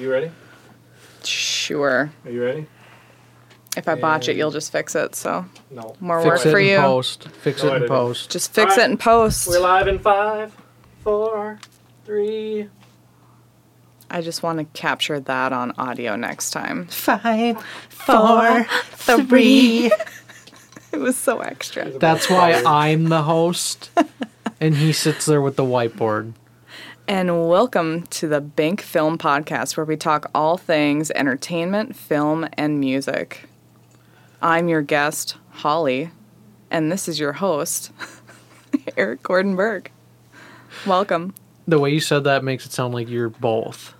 You ready? Sure. Are you ready? If I botch it, you'll just fix it. So No. more Fix work it for in you. post. Fix No, it I in didn't. post. Just fix Alright. it in post. We're live in five, four, three. I just want to capture that on audio next time. Five, four, three. It was so extra. That's why I'm the host, and he sits there with the whiteboard. And welcome to the Binc Film Podcast, where we talk all things entertainment, film, and music. I'm your guest, Holli, and this is your host, Eric Gordon Berg. Welcome. The way you said that makes it sound like you're both.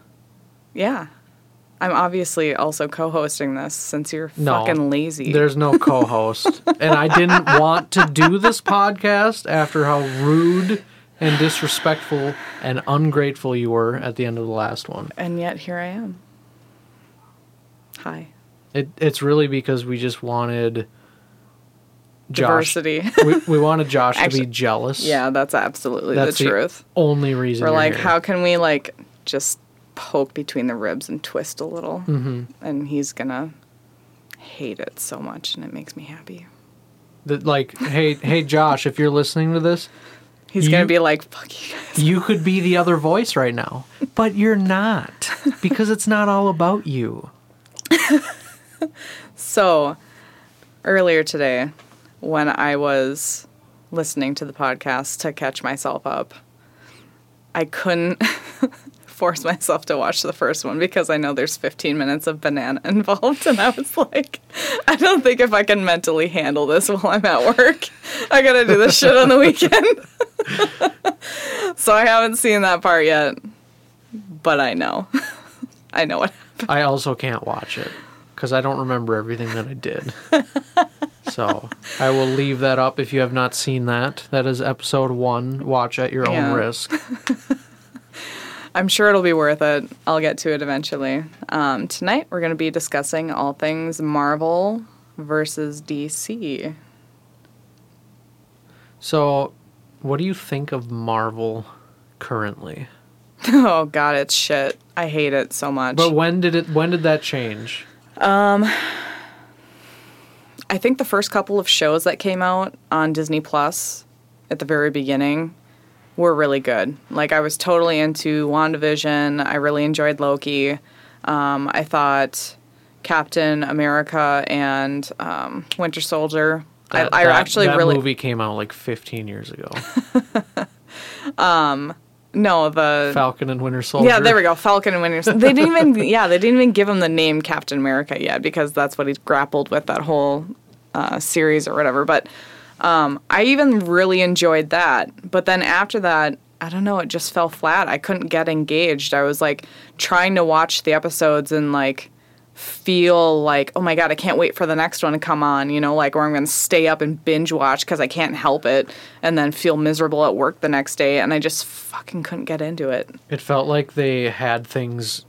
Yeah. I'm obviously also co hosting this since you're No, fucking lazy. There's no co-host, and I didn't want to do this podcast after how rude and disrespectful and ungrateful you were at the end of the last one. and yet here I am. Hi. It, it's really because we just wanted Josh. Diversity. we, we wanted Josh to be jealous. yeah, that's absolutely That's the the truth. Only reason. We're like, here. how can we like just poke between the ribs and twist a little? hmm And he's gonna hate it so much, and it makes me happy. That like, hey, hey, Josh, if you're listening to this, He's You- gonna be like, "Fuck you guys." you could be the other voice right now, but you're not because it's not all about you. So, earlier today, when I was listening to the podcast to catch myself up, I couldn't force myself to watch the first one because I know there's 15 minutes of banana involved. And I was like, I don't think if I can mentally handle this while I'm at work, I gotta do this shit on the weekend. so I haven't seen that part yet, but I know. I know what I also can't watch it because I don't remember everything that I did. so I will leave that up if you have not seen that. That is episode one. Watch at your Yeah. own risk. I'm sure it'll be worth it. I'll get to it eventually. Um, tonight, we're going to be discussing all things Marvel versus DC. So, what do you think of Marvel currently? oh, God, it's shit. I hate it so much. But when did it? When did that change? Um I think the first couple of shows that came out on Disney Plus at the very beginning were really good. Like, I was totally into WandaVision. I really enjoyed Loki. Um, I thought Captain America and um, Winter Soldier. That- I, I that- actually that really movie came out like 15 years ago. no the Falcon and Winter Soldier. Yeah, there we go. Falcon and Winter. Soldier. They didn't even. Yeah, they didn't even give him the name Captain America yet because that's what he's grappled with that whole uh, series or whatever. But um, I even really enjoyed that. But then after that, I don't know. It just fell flat. I couldn't get engaged. I was like trying to watch the episodes and like feel like oh my god i can't wait for the next one to come on you know like or i'm going to stay up and binge watch because i can't help it and then feel miserable at work the next day and i just fucking couldn't get into it It felt like they had things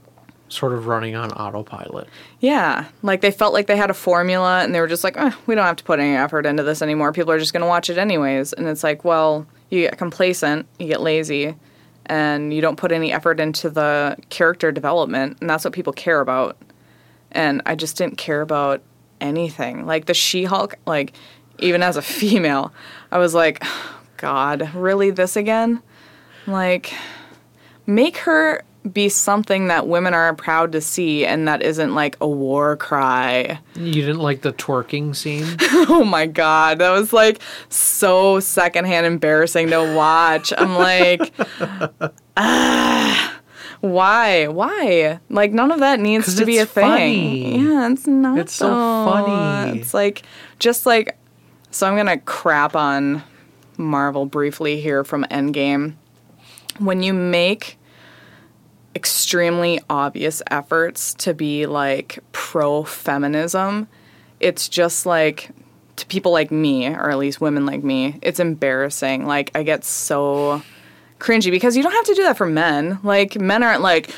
sort of running on autopilot. Yeah, like they felt like they had a formula and they were just like, eh, we don't have to put any effort into this anymore. People are just going to watch it anyways. And it's like, well, you get complacent, you get lazy, and you don't put any effort into the character development. And that's what people care about. And I just didn't care about anything. Like the She Hulk, like even as a female, I was like, God, really this again? Like, make her be something that women are proud to see and that isn't like a war cry. You didn't like the twerking scene? Oh my god, that was like so secondhand embarrassing to watch. I'm like, ah, why? Why? Like none of that needs to be a thing. funny. Yeah, it's not. It's so though. funny. It's like just like so. I'm gonna crap on Marvel briefly here from Endgame. When you make extremely obvious efforts to be like pro feminism, it's just like to people like me, or at least women like me, it's embarrassing. Like I get so cringy because you don't have to do that for men. Like men aren't like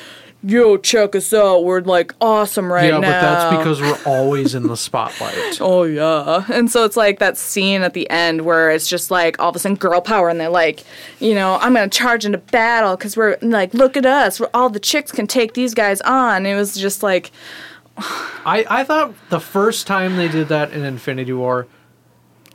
yo, check us out. We're like awesome right yeah, now. Yeah, but that's because we're always in the spotlight. Oh yeah. And so it's like that scene at the end where it's just like all of a sudden girl power and they're like, you know, I'm gonna charge into battle because we're like, look at us, we're, all the chicks can take these guys on. It was just like, I, I thought the first time they did that in Infinity War,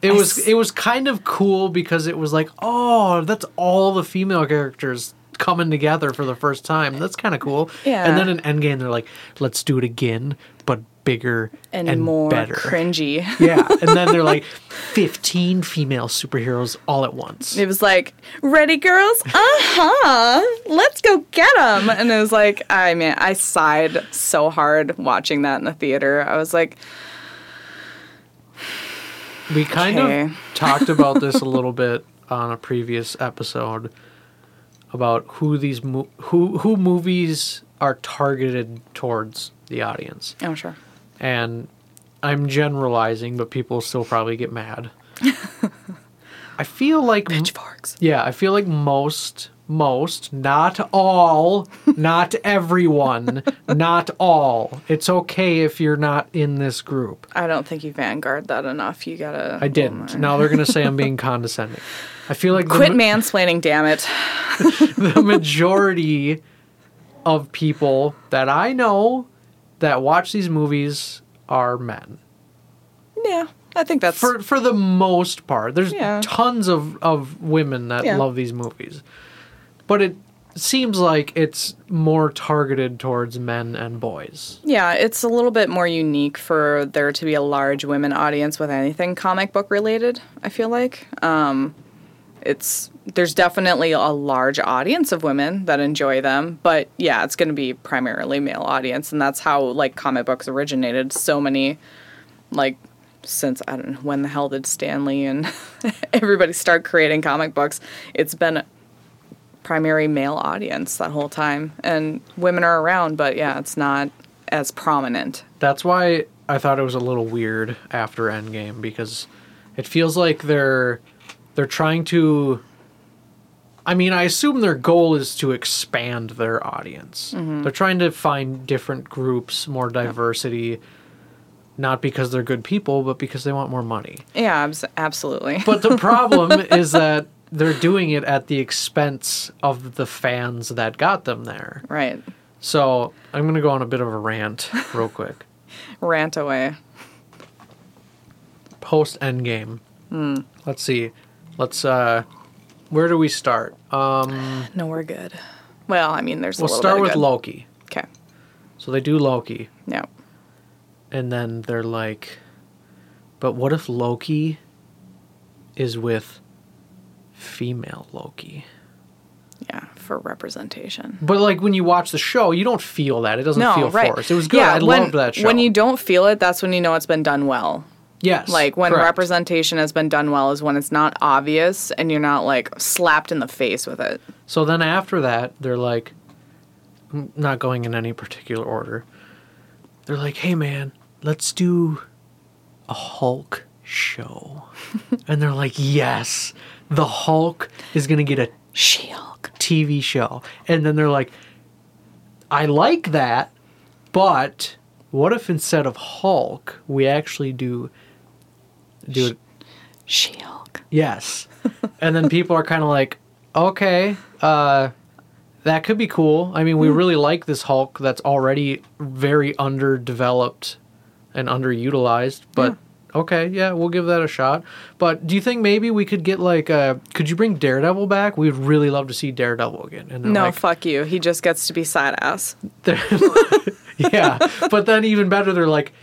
it I was s- it was kind of cool because it was like, oh, that's all the female characters coming together for the first time. That's kind of cool. Yeah. And then in Endgame, they're like, let's do it again, but bigger and, and, more better. cringy. yeah. And then they're like, fifteen female superheroes all at once. It was like, ready, girls? Uh huh. Let's go get them. And it was like, I mean, I sighed so hard watching that in the theater. I was like, We kind of talked about this a little bit on a previous episode about who these mo- who who movies are targeted towards the audience. oh, sure. And I'm generalizing, but people still probably get mad. I feel like Pitchforks. yeah, I feel like most most, not all, not everyone, not all. It's okay if you're not in this group. I don't think you vanguard that enough. You gotta. I didn't. Now they're gonna say I'm being condescending. I feel like Quit ma- mansplaining, damn it. the majority of people that I know that watch these movies are men. Yeah, I think that's. For for the most part, there's Yeah. tons of of women that Yeah. love these movies, but it seems like it's more targeted towards men and boys. yeah, it's a little bit more unique for there to be a large women audience with anything comic book related. I feel like um, it's there's definitely a large audience of women that enjoy them, but yeah, it's going to be primarily male audience, and that's how like comic books originated. So many like since I don't know when the hell did Stan Lee and everybody start creating comic books. It's been primary male audience that whole time, and women are around, but yeah, it's not as prominent. That's why I thought it was a little weird after Endgame because it feels like they're they're trying to I mean, I assume their goal is to expand their audience. Mm-hmm. They're trying to find different groups, more diversity, not because they're good people, but because they want more money. Yeah, abs- absolutely. But the problem is that they're doing it at the expense of the fans that got them there. right, So, I'm going to go on a bit of a rant real quick. rant away. post Endgame. Let's see. Let's uh where do we start? Um No, we're good. Well, I mean, there's we'll little start with good. Loki. Okay. So they do Loki Yeah. and then they're like but what if Loki is with female Loki? Yeah, for representation. But like when you watch the show, you don't feel that. It doesn't No, feel right. forced. It was good. Yeah, I when, loved that show. When you don't feel it, that's when you know it's been done well. yes. Like when correct. representation has been done well is when it's not obvious and you're not like slapped in the face with it. So then after that, they're like, not going in any particular order. They're like, hey man, let's do a Hulk show. and they're like, yes, the Hulk is going to get a She-Hulk. TV show. And then they're like, I like that, but what if instead of Hulk, we actually do do it She-Hulk. Yes. and then people are kind of like, okay, uh, that could be cool. I mean, we really like this Hulk that's already very underdeveloped and underutilized, but okay, yeah, we'll give that a shot. But do you think maybe we could get like, uh, could you bring Daredevil back? We'd really love to see Daredevil again. And No, like, fuck you. He just gets to be sad ass. yeah. But then even better, they're like,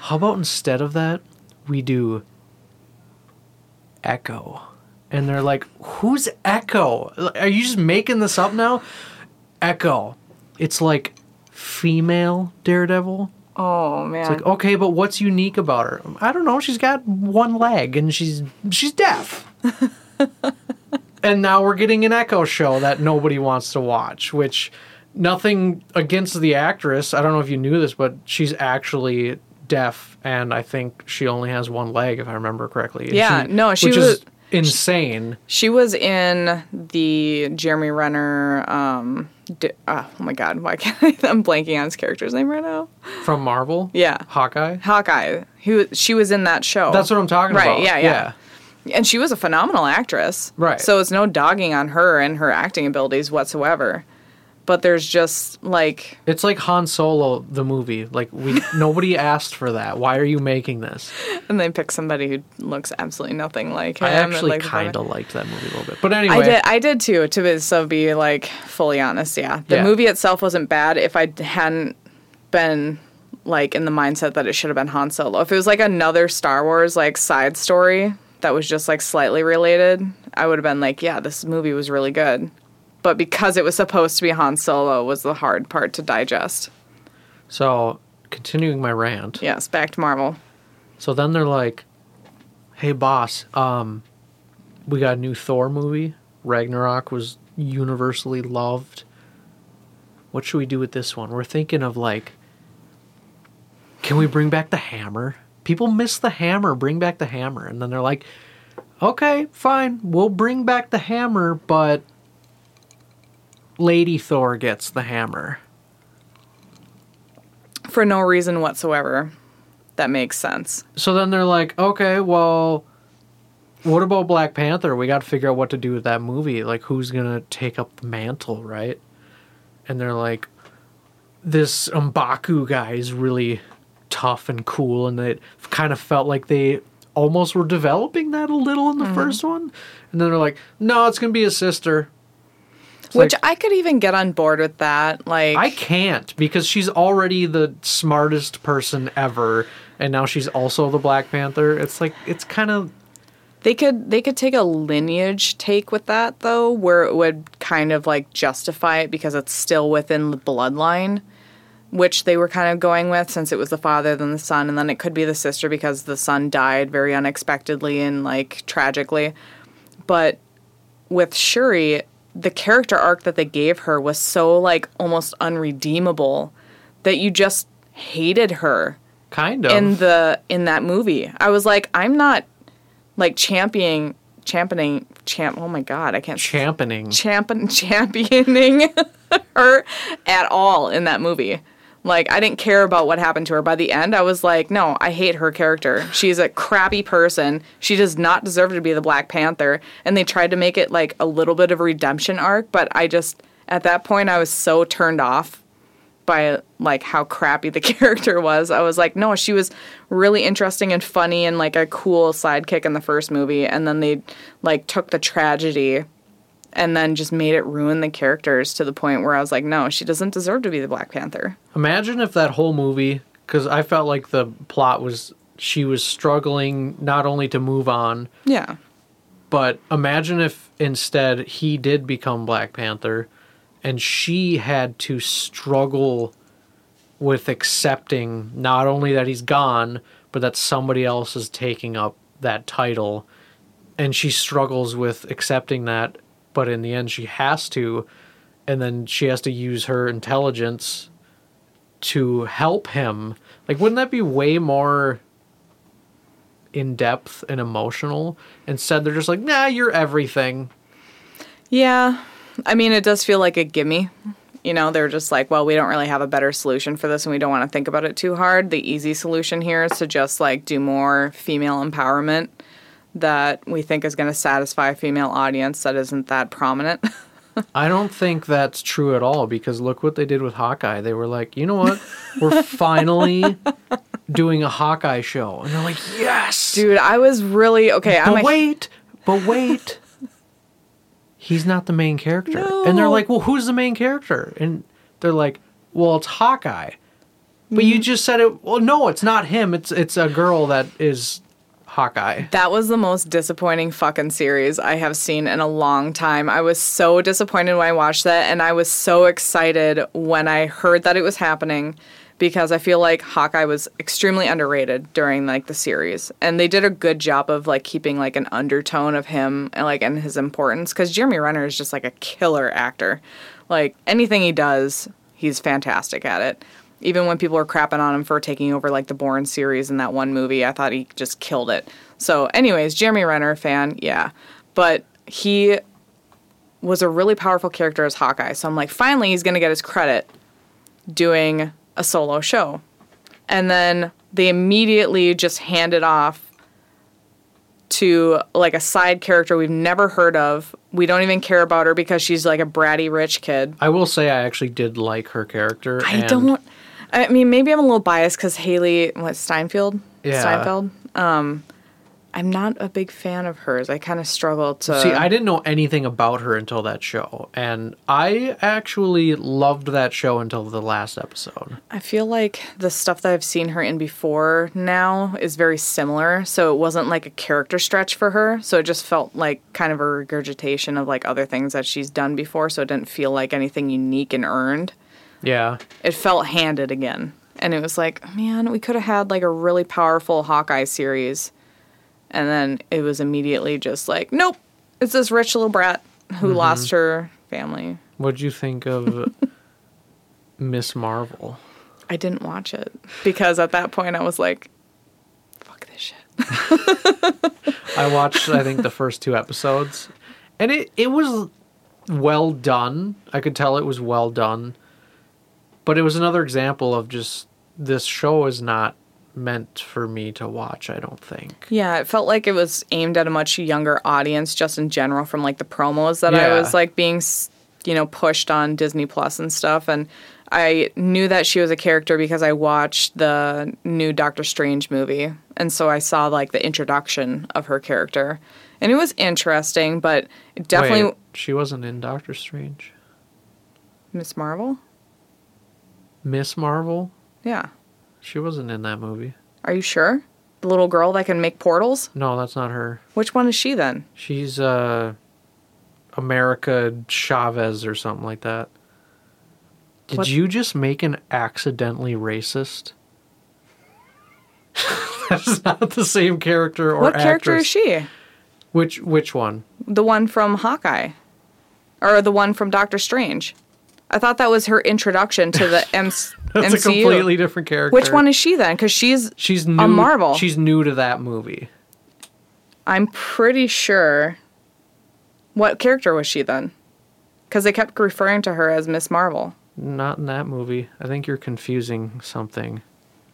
how about instead of that, we do Echo? And they're like, who's Echo? Are you just making this up now? Echo. It's like female Daredevil. Oh man. It's like, okay, but what's unique about her? I don't know. She's got one leg and she's she's deaf. and now we're getting an Echo show that nobody wants to watch, which nothing against the actress. I don't know if you knew this, but she's actually deaf and I think she only has one leg if I remember correctly. And Yeah, no, she which was- is insane. She was in the Jeremy Renner um, D- ah, oh my god, why can't I? I'm blanking on his character's name right now. From Marvel? Yeah. Hawkeye? Hawkeye. He was, she was in that show. That's what I'm talking Right, about. yeah, yeah. and she was a phenomenal actress. Right. So it's no dogging on her and her acting abilities whatsoever. But there's just like It's like Han Solo, the movie. Like we nobody asked for that. Why are you making this? and they pick somebody who looks absolutely nothing like him. I and, actually like, kind of liked that movie a little bit. But anyway, I did. I did too. To be, so be like fully honest, yeah. The Yeah. movie itself wasn't bad. If I hadn't been like in the mindset that it should have been Han Solo. If it was like another Star Wars like side story that was just like slightly related, I would have been like, yeah, this movie was really good. But because it was supposed to be Han Solo was the hard part to digest. So, continuing my rant. Yes, back to Marvel. So then they're like, "Hey boss, um we got a new Thor movie. Ragnarok was universally loved. What should we do with this one? We're thinking of like can we bring back the hammer? People miss the hammer. Bring back the hammer." And then they're like, "Okay, fine. We'll bring back the hammer, but Lady Thor gets the hammer." For no reason whatsoever. That makes sense. So then they're like, okay, well, what about Black Panther? We got to figure out what to do with that movie. Like, who's gonna take up the mantle, right? And they're like, this Mbaku guy is really tough and cool, and it kind of felt like they almost were developing that a little in the mm-hmm. first one. And then they're like, no, it's gonna be his sister. Which like, I could even get on board with that. Like I can't because she's already the smartest person ever, and now she's also the Black Panther. It's like it's kind of They could they could take a lineage take with that though, where it would kind of like justify it because it's still within the bloodline, which they were kind of going with since it was the father then the son, and then it could be the sister because the son died very unexpectedly and like tragically. But with Shuri, the character arc that they gave her was so like almost unredeemable that you just hated her kind of in the in that movie. I was like, I'm not like championing championing champ oh my god, I can't championing. champion championing her at all in that movie. Like I didn't care about what happened to her. By the end, I was like, no, I hate her character. She's a crappy person. She does not deserve to be the Black Panther. And they tried to make it like a little bit of a redemption arc, but I just at that point I was so turned off by like how crappy the character was. I was like, no, she was really interesting and funny and like a cool sidekick in the first movie and then they like took the tragedy and then just made it ruin the characters to the point where I was like, no, she doesn't deserve to be the Black Panther. Imagine if that whole movie, because I felt like the plot was she was struggling not only to move on, Yeah. but imagine if instead he did become Black Panther, and she had to struggle with accepting not only that he's gone, but that somebody else is taking up that title, and she struggles with accepting that, but in the end she has to, and then she has to use her intelligence to help him. Like, wouldn't that be way more in depth and emotional? Instead, they're just like, nah, you're everything. Yeah. I mean, it does feel like a gimme. You know, they're just like, well, we don't really have a better solution for this and we don't want to think about it too hard. The easy solution here is to just like do more female empowerment that we think is going to satisfy a female audience that isn't that prominent. I don't think that's true at all because look what they did with Hawkeye. They were like, you know what? We're finally doing a Hawkeye show. And they're like, yes! Dude, I was really okay. I'm but a, wait, but wait. He's not the main character. And they're like, well, who's the main character? And they're like, well, it's Hawkeye. But Mm-hmm. you just said it. Well, no, it's not him. It's it's a girl that is Hawkeye. That was the most disappointing fucking series I have seen in a long time. I was so disappointed when I watched that, and I was so excited when I heard that it was happening because I feel like Hawkeye was extremely underrated during like the series, and they did a good job of like keeping like an undertone of him and like and his importance because Jeremy Renner is just like a killer actor. Like anything he does, he's fantastic at it. Even when people were crapping on him for taking over like the Bourne series in that one movie, I thought he just killed it. So, anyways, Jeremy Renner fan, yeah, but he was a really powerful character as Hawkeye. So I'm like, finally, he's going to get his credit doing a solo show. And then they immediately just hand it off to like a side character we've never heard of. We don't even care about her because she's like a bratty rich kid. I will say I actually did like her character. I don't. I mean, maybe I'm a little biased because Hailee, what Steinfeld? Yeah. Steinfeld. Um, I'm not a big fan of hers. I kind of struggle to See, I didn't know anything about her until that show, and I actually loved that show until the last episode. I feel like the stuff that I've seen her in before now is very similar. So it wasn't like a character stretch for her. So it just felt like kind of a regurgitation of like other things that she's done before. So it didn't feel like anything unique and earned. Yeah, It felt handed again. And it was like, man, we could have had like a really powerful Hawkeye series. And then it was immediately just like, nope, it's this rich little brat who mm-hmm. lost her family. what'd you think of Miss Marvel? I didn't watch it because at that point I was like, fuck this shit. I watched, I think, the first two episodes, and it it was well done. I could tell it was well done, but it was another example of just this show is not meant for me to watch. I don't think. Yeah, it felt like it was aimed at a much younger audience just in general from like the promos that I was like being, you know, pushed on Disney Plus and stuff. And I knew that she was a character because I watched the new Doctor Strange movie. And so I saw like the introduction of her character. And it was interesting, but it definitely. Wait, she wasn't in Doctor Strange. Miss Marvel? Miss Marvel. Yeah. She wasn't in that movie. Are you sure? The little girl that can make portals? No, that's not her. Which one is she then? She's uh America Chavez or something like that. Did What- you just make an accidentally racist? That's not the same character or what character is she? Which which one? The one from Hawkeye, or the one from Doctor Strange. I thought that was her introduction to the M- That's MCU. a completely different character. Which one is she then? Because she's, She's new. Marvel. She's new to that movie. I'm pretty sure. What character was she then? Because they kept referring to her as Miss Marvel. Not in that movie. I think you're confusing something.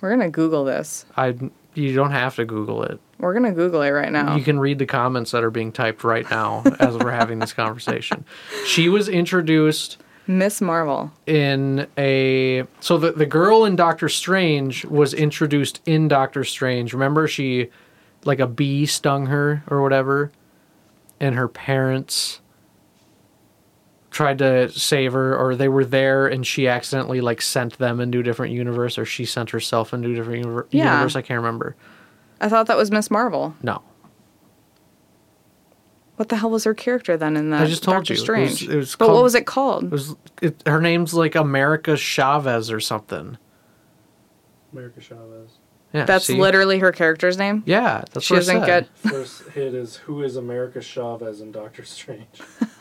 We're gonna Google this. I you don't have to Google it. We're gonna Google it right now. You can read the comments that are being typed right now as we're having this conversation. She was introduced Miss Marvel. in a so the the girl in Doctor Strange was introduced in Doctor Strange. Remember she like a bee stung her or whatever and her parents tried to save her or they were there and she accidentally like sent them into a different universe or she sent herself into a different univer- Yeah. universe I can't remember. I thought that was Miss Marvel. No. What the hell was her character then in that? I just told Doctor you. It was- Strange. it was but called- what was it called? It was it, her name's like America Chavez or something. America Chavez. Yeah, That's see? literally her character's name. Yeah, that's She what doesn't said. get. First hit is Who is America Chavez in Doctor Strange?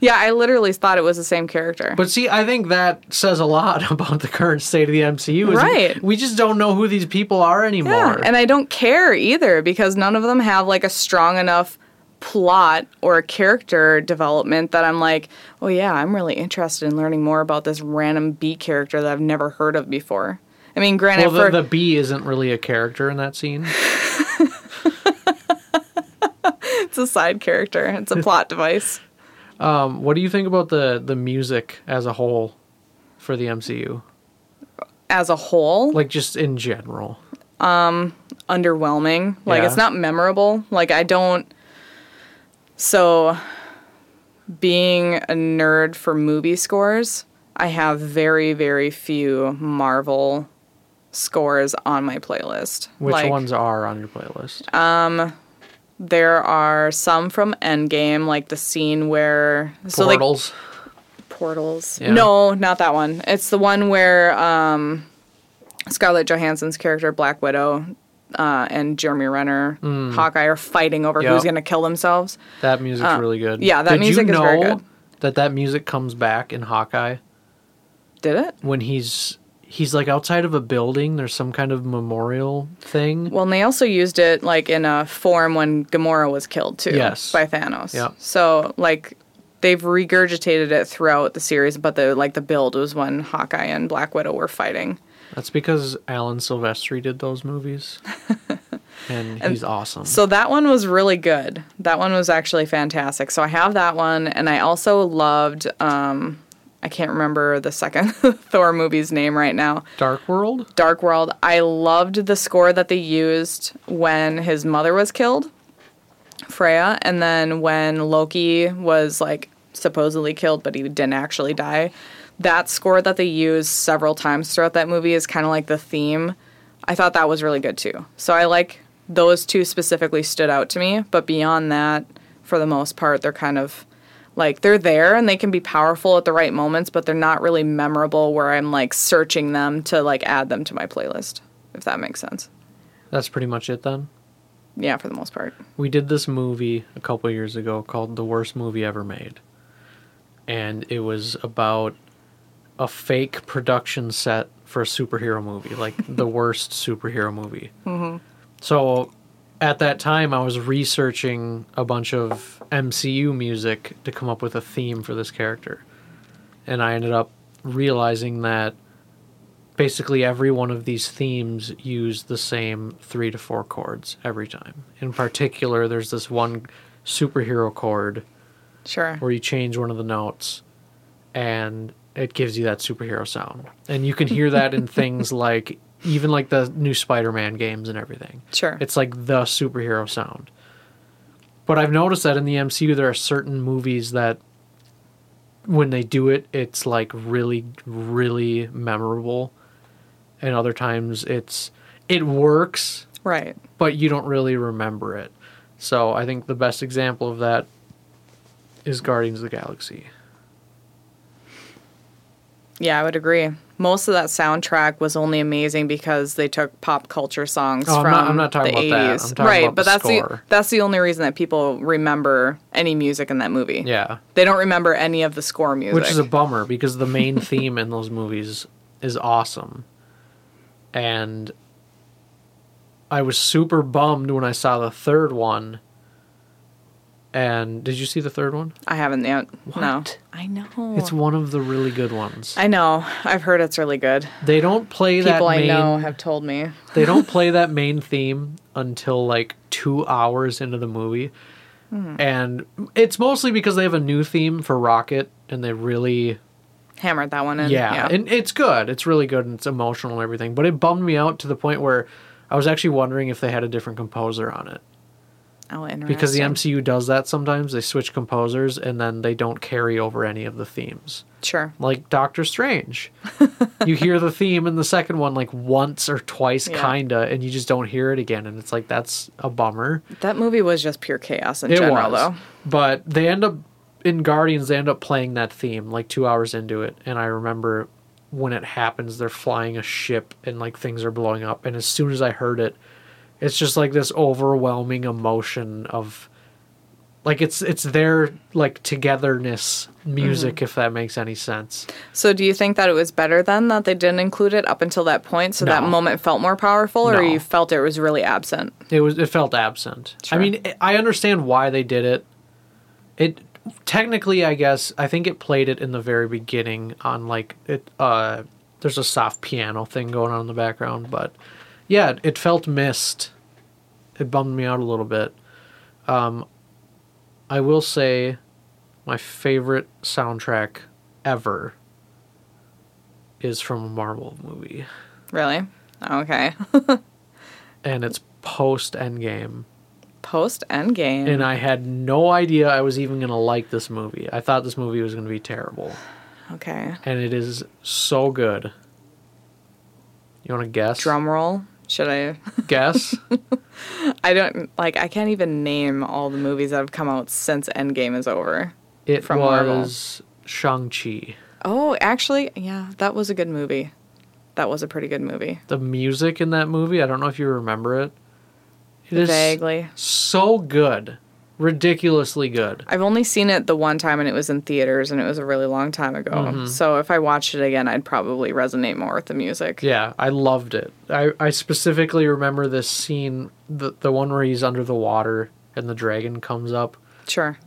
Yeah, I literally thought it was the same character. But see, I think that says a lot about the current state of the MCU. Right. We just don't know who these people are anymore. yeah, and I don't care either because none of them have like a strong enough plot or a character development that I'm like, oh yeah, I'm really interested in learning more about this random B character that I've never heard of before. I mean, granted, well, the, for the bee isn't really a character in that scene. it's a side character. It's a plot device. Um, what do you think about the the music as a whole for the MCU? As a whole, Like just in general. underwhelming. Like Yeah. it's not memorable. Like I don't so being a nerd for movie scores, I have very very few Marvel scores on my playlist. Which like, ones are on your playlist? Um, There are some from Endgame, like the scene where so like Portals. portals. Yeah. No, not that one. It's the one where um, Scarlett Johansson's character Black Widow uh, and Jeremy Renner, Hawkeye, are fighting over. Yep. who's going to kill themselves. that music's uh, really good. yeah, that Did music you is very good. That that music comes back in Hawkeye Did it? when he's he's like outside of a building. There's some kind of memorial thing. Well, and they also used it like in a form when Gamora was killed too. Yes. By Thanos. Yep. So like they've regurgitated it throughout the series, but the like the build was when Hawkeye and Black Widow were fighting. That's because Alan Silvestri did those movies. and he's awesome. So that one was really good. That one was actually fantastic. So I have that one, and I also loved. Um, I can't remember the second Thor movie's name right now. Dark World? Dark World. I loved the score that they used when his mother was killed, Freya, and then when Loki was like supposedly killed, but he didn't actually die. That score that they use several times throughout that movie is kind of like the theme. I thought that was really good too. So I like those two specifically stood out to me, but beyond that, for the most part, they're kind of like they're there and they can be powerful at the right moments, but they're not really memorable where I'm like searching them to like add them to my playlist, if that makes sense. That's pretty much it then. Yeah, for the most part. We did this movie a couple years ago called The Worst Movie Ever Made. And it was about a fake production set for a superhero movie, like the worst superhero movie. Mm-hmm. So at that time, I was researching a bunch of MCU music to come up with a theme for this character. And I ended up realizing that basically every one of these themes use the same three to four chords every time. In particular, there's this one superhero chord Sure. where you change one of the notes and it gives you that superhero sound. And you can hear that in things like even like the new Spider-Man games and everything. Sure. It's like the superhero sound. But I've noticed that in the MCU there are certain movies that when they do it it's like really really memorable and other times it's it works right. but you don't really remember it. So I think the best example of that is Guardians of the Galaxy. Yeah, I would agree. Most of that soundtrack was only amazing because they took pop culture songs Oh, I'm from not- I'm not talking the about that. 80s. I'm talking right, about but the that's the that's the only reason that people remember any music in that movie. Yeah. They don't remember any of the score music. Which is a bummer because the main theme in those movies is awesome. And I was super bummed when I saw the third one. And did you see the third one? I haven't yet. No. What? I know. It's one of the really good ones. I know. I've heard it's really good. They don't play that People I main know have told me. they don't play that main theme until like two hours into the movie. Hmm. And it's mostly because they have a new theme for Rocket and they really Hammered that one in. yeah, and it's good. It's really good and it's emotional and everything. But it bummed me out to the point where I was actually wondering if they had a different composer on it. Oh, interesting. Because the MCU does that sometimes. They switch composers and then they don't carry over any of the themes. Sure. Like Doctor Strange. you hear the theme in the second one like once or twice Yeah. kinda and you just don't hear it again and it's like that's a bummer. That movie was just pure chaos in it general, was. though. But they end up in Guardians they end up playing that theme like 2 hours into it and I remember when it happens they're flying a ship and like things are blowing up and as soon as I heard it it's just like this overwhelming emotion of like it's it's their like togetherness music Mm-hmm. if that makes any sense. So, do you think that it was better then that they didn't include it up until that point, so that moment felt more powerful, or No. you felt it was really absent? It was it felt absent. Sure. I mean, I understand why they did it. It technically, I guess, I think it played it in the very beginning on like it. Uh, there's a soft piano thing going on in the background, but yeah, it felt missed. It bummed me out a little bit. Um, I will say, my favorite soundtrack ever is from a Marvel movie, Really? Okay. and it's post Endgame. Post Endgame. and I had no idea I was even gonna like this movie. I thought this movie was gonna be terrible, okay. and it is so good. You want to guess? Drum roll. Should I? Guess. I don't like. I can't even name all the movies that have come out since Endgame is over. It From was Shang Chi. Oh, actually, yeah, that was a good movie. That was a pretty good movie. The music in that movie, I don't know if you remember it. It is Vaguely. so good, ridiculously good. I've only seen it the one time, and it was in theaters, and it was a really long time ago. Mm-hmm. So if I watched it again, I'd probably resonate more with the music. Yeah, I loved it. I, I specifically remember this scene, the the one where he's under the water and the dragon comes up. Sure.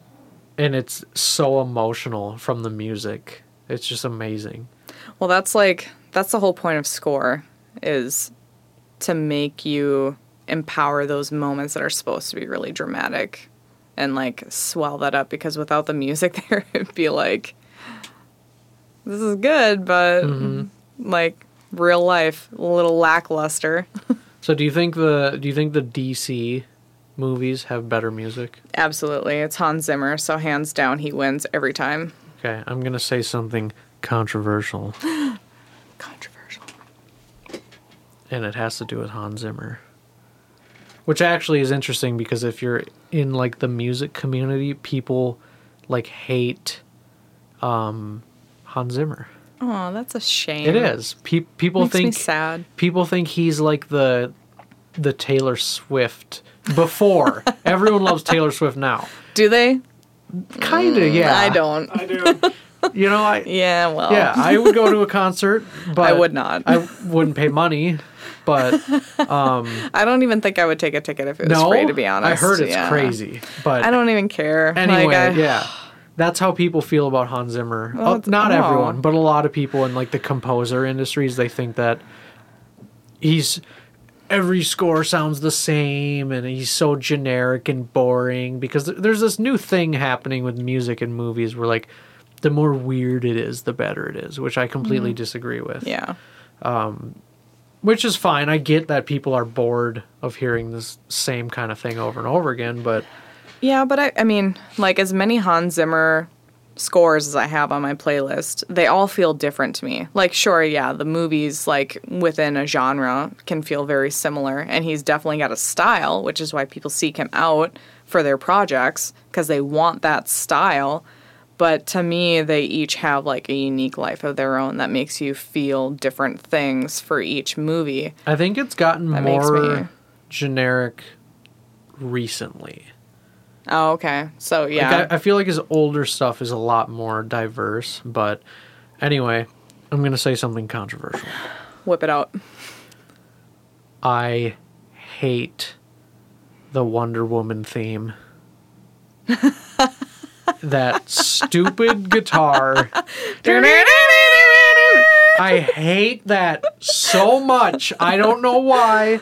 and it's so emotional from the music. It's just amazing. Well, that's like that's the whole point of score is to make you empower those moments that are supposed to be really dramatic and like swell that up because without the music there it'd be like this is good but mm-hmm. like real life a little lackluster. So do you think the do you think the DC movies have better music? Absolutely. It's Hans Zimmer, so hands down he wins every time. Okay, I'm gonna say something controversial, Controversial. and it has to do with Hans Zimmer, which actually is interesting because if you're in like the music community, people like hate um, Hans Zimmer. Oh, that's a shame. It is. Pe- people Makes me think sad. people think he's like the the Taylor Swift before. Everyone loves Taylor Swift now. Do they? Kind of, yeah. I don't. I do. You know, I Yeah, well. yeah, I would go to a concert, but I would not. I wouldn't pay money, but um, I don't even think I would take a ticket if it was no, free. To be honest, I heard it's Yeah. crazy. But I don't even care. anyway, Like, I- yeah. That's how people feel about Hans Zimmer. Well, Oh, oh not oh. everyone, but a lot of people in like the composer industries, they think that he's every score sounds the same and he's so generic and boring because th- there's this new thing happening with music and movies where like the more weird it is, the better it is, which I completely mm-hmm. disagree with. Yeah. Um, Which is fine. I get that people are bored of hearing this same kind of thing over and over again, but Yeah, but I, I mean, like as many Hans Zimmer scores as I have on my playlist, they all feel different to me. Like, sure, yeah, the movies, like within a genre, can feel very similar, and he's definitely got a style, which is why people seek him out for their projects because they want that style. But to me, they each have like a unique life of their own that makes you feel different things for each movie. I think it's gotten That more me- generic recently. Oh, okay. So yeah, Like I, I feel like his older stuff is a lot more diverse, but anyway, I'm gonna say something controversial. whip it out. I hate the Wonder Woman theme. that stupid guitar. I hate that so much. I don't know why.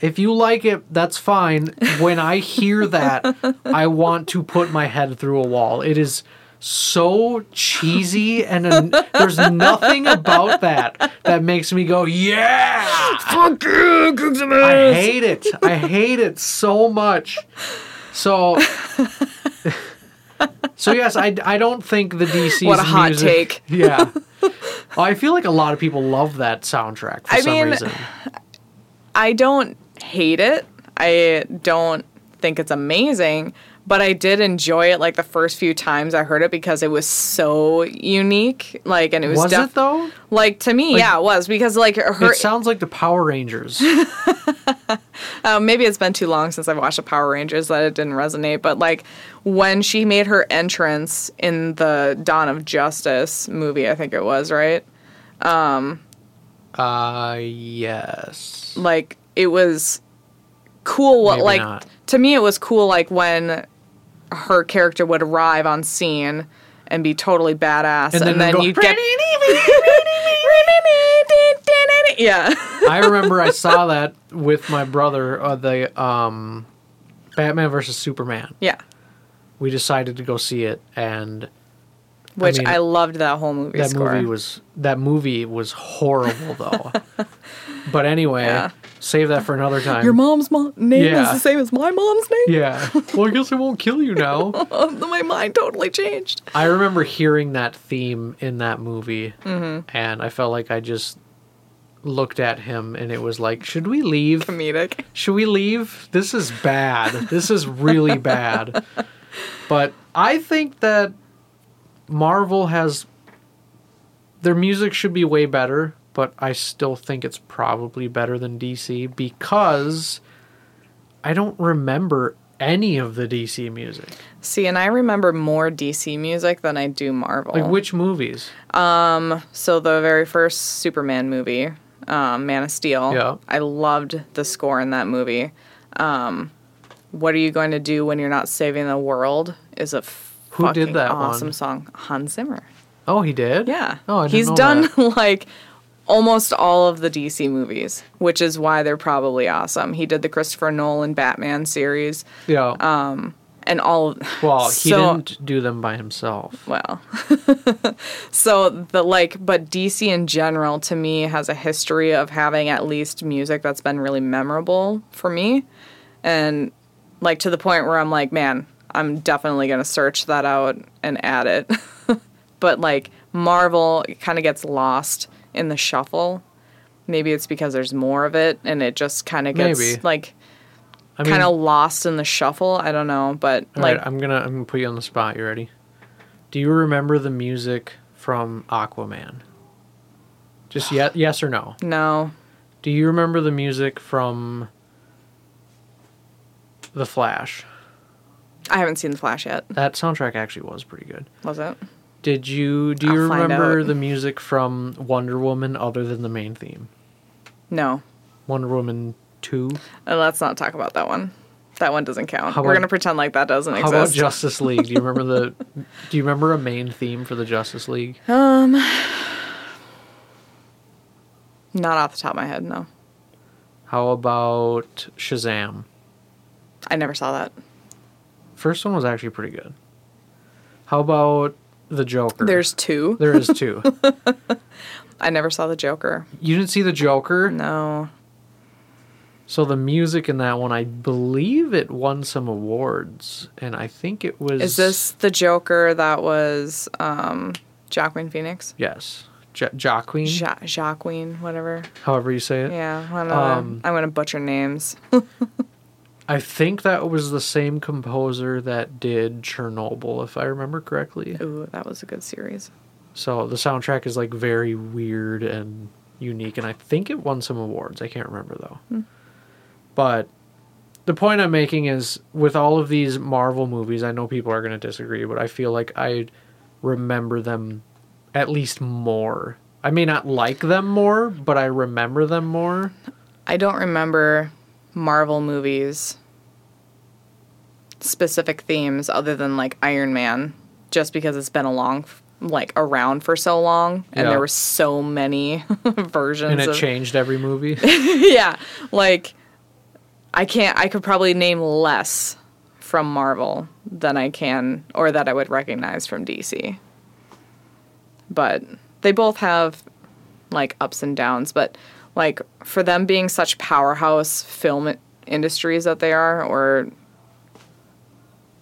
If you like it, that's fine. When I hear that, I want to put my head through a wall. It is so cheesy, and an- there's nothing about that that makes me go, yeah! Fuck you, cook some I hate it. I hate it so much. So, so yes, I, I don't think the DC's What a hot music- take. Yeah. Well, I feel like a lot of people love that soundtrack for I some mean, reason. I don't hate it. I don't think it's amazing, but I did enjoy it like the first few times I heard it because it was so unique. Like, and it was, Was def- it though? like to me, yeah, it was because like her. It sounds like the Power Rangers. Uh, maybe it's been too long since I've watched the Power Rangers that it didn't resonate, but like when she made her entrance in the Dawn of Justice movie, I think it was right. Um, uh, yes. like it was cool what Maybe like not. to me it was cool like when her character would arrive on scene and be totally badass and, And then then, you'd get yeah I remember I saw that with my brother. Uh, the um, Batman versus Superman. yeah We decided to go see it, and which mean, I, loved that whole movie that score movie was that movie was horrible though. but anyway, Yeah. Save that for another time. your mom's mo- name Yeah. is the same as my mom's name yeah. Well, I guess it won't kill you now. my mind totally changed I remember hearing that theme in that movie, Mm-hmm. and I felt like I just looked at him, and it was like, should we leave? comedic Should we leave? This is bad. This is really bad. But I think that Marvel has their music should be way better, but I still think it's probably better than DC because I don't remember any of the DC music. see and i remember more dc music than i do marvel Like which movies? Um, So the very first Superman movie, um, Man of Steel. Yeah. I loved the score in that movie. Um, what are you going to do when you're not saving the world? Is a Who did that awesome one? song. Hans Zimmer. Oh, he did. Yeah. Oh, He's done that. like almost all of the DC movies, which is why they're probably awesome. He did the Christopher Nolan Batman series Yeah. Um, and all of well, he so- didn't do them by himself. well. so the like but DC in general to me has a history of having at least music that's been really memorable for me and like to the point where I'm like, man, I'm definitely going to search that out and add it. but like Marvel kind of gets lost in the shuffle. Maybe it's because there's more of it and it just kind of gets Maybe. like I mean, kind of lost in the shuffle. I don't know, but like right, I'm gonna I'm gonna put you on the spot. You ready? Do you remember the music from Aquaman? Just yes, yes or no. no. Do you remember the music from The Flash? I haven't seen The Flash yet. That soundtrack actually was pretty good. Was it? Did you do you I'll find remember out. the music from Wonder Woman other than the main theme? No. Wonder Woman 2? Uh, let's not talk about that one. That one doesn't count. How We're about- gonna pretend like that doesn't exist. How exist. about Justice League? Do you remember the Do you remember a main theme for the Justice League? um, not off the top of my head. No, How about Shazam? I never saw that. First one was actually pretty good. How about the Joker? There's two. there is two. I never saw the Joker. you didn't see the Joker? No. So the music in that one, I believe it won some awards, and I think it was. Is this the Joker that was um, Joaquin Phoenix? Yes, ja- Jacqueline. Ja- Jacqueline, whatever. however you say it. Yeah, I'm gonna, Um, I'm gonna butcher names. I think that was the same composer that did Chernobyl, if I remember correctly. Ooh, that was a good series. So the soundtrack is like very weird and unique, and I think it won some awards. I can't remember though. Hmm. But the point I'm making is with all of these Marvel movies, I know people are going to disagree, but I feel like I remember them at least more. I may not like them more, but I remember them more. I don't remember Marvel movies specific themes other than like Iron Man, just because it's been a long, like around for so long, and Yeah. there were so many versions. And it of, changed every movie. yeah, like I can't. I could probably name less from Marvel than I can, or that I would recognize from DC. But they both have like ups and downs. But like for them being such powerhouse film industries that they are, or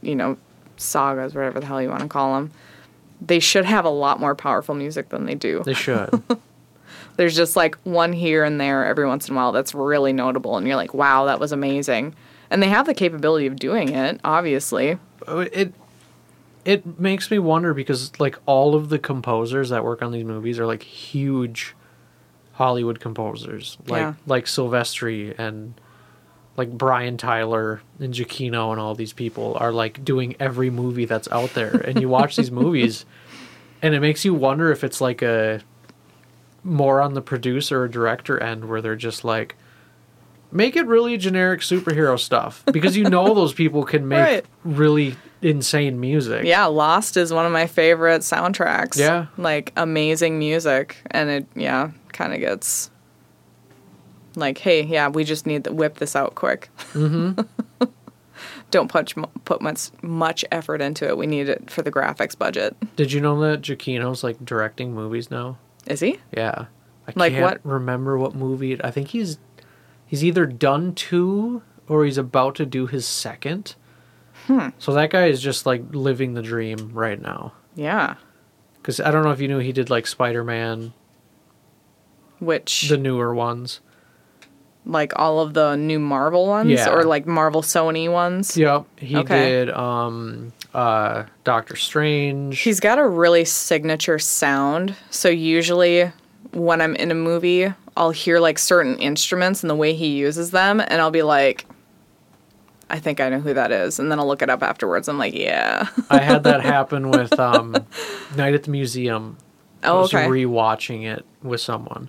you know, sagas, whatever the hell you want to call them, they should have a lot more powerful music than they do. they should. There's just like one here and there every once in a while that's really notable, and you're like, wow, that was amazing. And they have the capability of doing it, obviously. Uh, it it makes me wonder because like all of the composers that work on these movies are like huge Hollywood composers, like Yeah. like Silvestri and like Brian Tyler and Giacchino and all these people are like doing every movie that's out there, and you watch these movies, and it makes you wonder if it's like a more on the producer or director end where they're just like make it really generic superhero stuff because you know those people can make Right. really insane music. Yeah, Lost is one of my favorite soundtracks. Yeah. Like amazing music. And it, yeah, kind of gets like, hey, yeah, we just need to whip this out quick. Mm-hmm. Don't put, put much, much effort into it. We need it for the graphics budget. Did you know that Giacchino's like directing movies now? Is he? Yeah. I Like can't what? remember what movie. I think he's he's either done two or he's about to do his second. Hmm. So that guy is just like living the dream right now. Yeah. Because I don't know if you knew he did like Spider Man, Which, the newer ones. like all of the new Marvel ones Yeah. or like Marvel Sony ones? Yep. He Okay. did um uh Doctor Strange. He's got a really signature sound. So usually when I'm in a movie, I'll hear like certain instruments and the way he uses them and I'll be like I think I know who that is. And then I'll look it up afterwards. I'm like, yeah. I had that happen with um Night at the Museum. I oh, was okay. rewatching it with someone,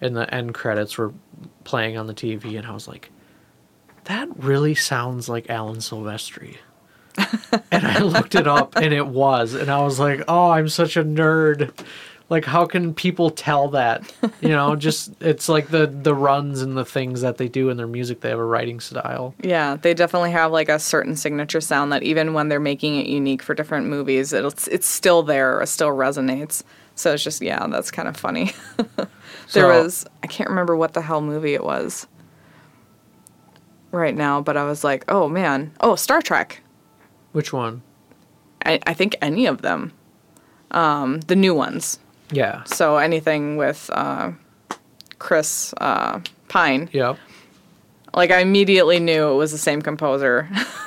and the end credits were playing on the TV, and I was like, "That really sounds like Alan Silvestri." and I looked it up, and it was, and I was like, "Oh, I'm such a nerd." Like, how can people tell that? You know, just it's like the the runs and the things that they do in their music. They have a writing style. Yeah, they definitely have like a certain signature sound that even when they're making it unique for different movies, it's it's still there, it still resonates. So it's just yeah, that's kind of funny. there So- was I can't remember what the hell movie it was right now, but I was like, oh man, oh Star Trek. Which one? I, I think any of them, um, the new ones. Yeah. So anything with uh, Chris uh, Pine, Yep. like I immediately knew it was the same composer.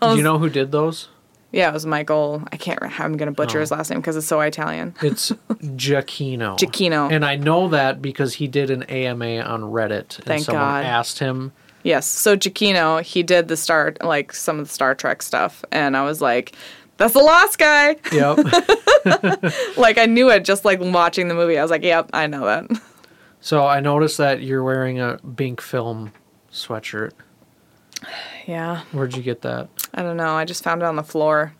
Do you know who did those? Yeah, it was Michael. I can't. I'm gonna butcher Oh. his last name because it's so Italian. It's Giacchino. Giacchino. And I know that because he did an AMA on Reddit, and Thank someone God. asked him. Yes. So Giacchino, he did the Star, like some of the Star Trek stuff, and I was like, "That's the Lost guy." Yep. like I knew it just like watching the movie. I was like, "Yep, I know that." so I noticed that you're wearing a Binc Film sweatshirt. Yeah. Where'd you get that? I don't know. I just found it on the floor.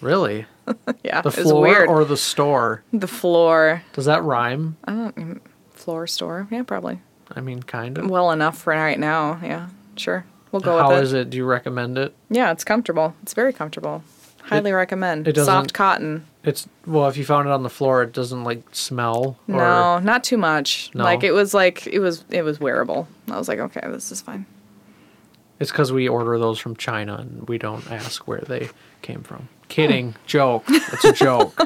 Really? Yeah. The it floor or the store? the floor. Does that rhyme? I don't. Floor store. Yeah, probably. I mean, kind of. Well enough for right now. Yeah. Sure. We'll go How with it. is it? Do you recommend it? Yeah, it's comfortable. It's very comfortable. Highly recommend. it doesn't- Soft cotton. It's well, if you found it on the floor, it doesn't like smell. Or, No, not too much. No? Like it was like it was it was wearable. I was like, okay, this is fine. It's because we order those from China and we don't ask where they came from. Kidding. Hmm. joke. It's a joke.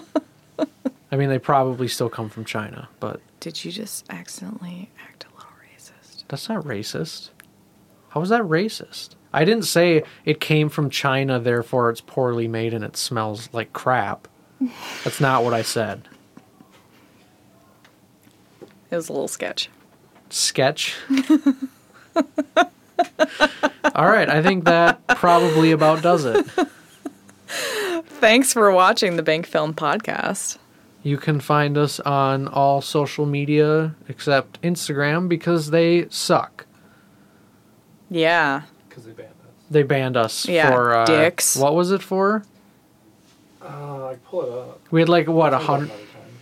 I mean, they probably still come from China, but Did you just accidentally act a little racist? that's not racist. How is that racist? I didn't say it came from China, therefore it's poorly made and it smells like crap. That's not what I said. It was a little sketch. Sketch. All right, I think that probably about does it. Thanks for watching the Binc Film Podcast. You can find us on all social media except Instagram because they suck. Yeah. Because they banned us. They banned us Yeah, for uh, dicks. What was it for? Uh, I pull it up. We had like what a I'll hundred.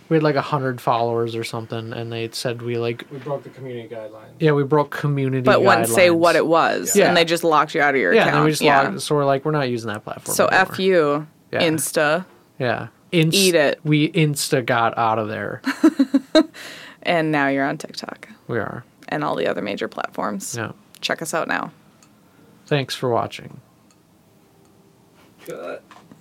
Another time. We had like a hundred followers or something, and they said we like We broke the community guidelines. yeah we broke community. Guidelines. But wouldn't say what it was. Yeah. And they just locked you out of your Yeah, and account. then we just yeah. logged, so we're like we're not using that platform. so anymore. F you, Yeah. Insta. Yeah, Inst- Eat it. We insta got out of there. And now you're on TikTok we are. and all the other major platforms. Yeah. Check us out now. Thanks for watching. Cut.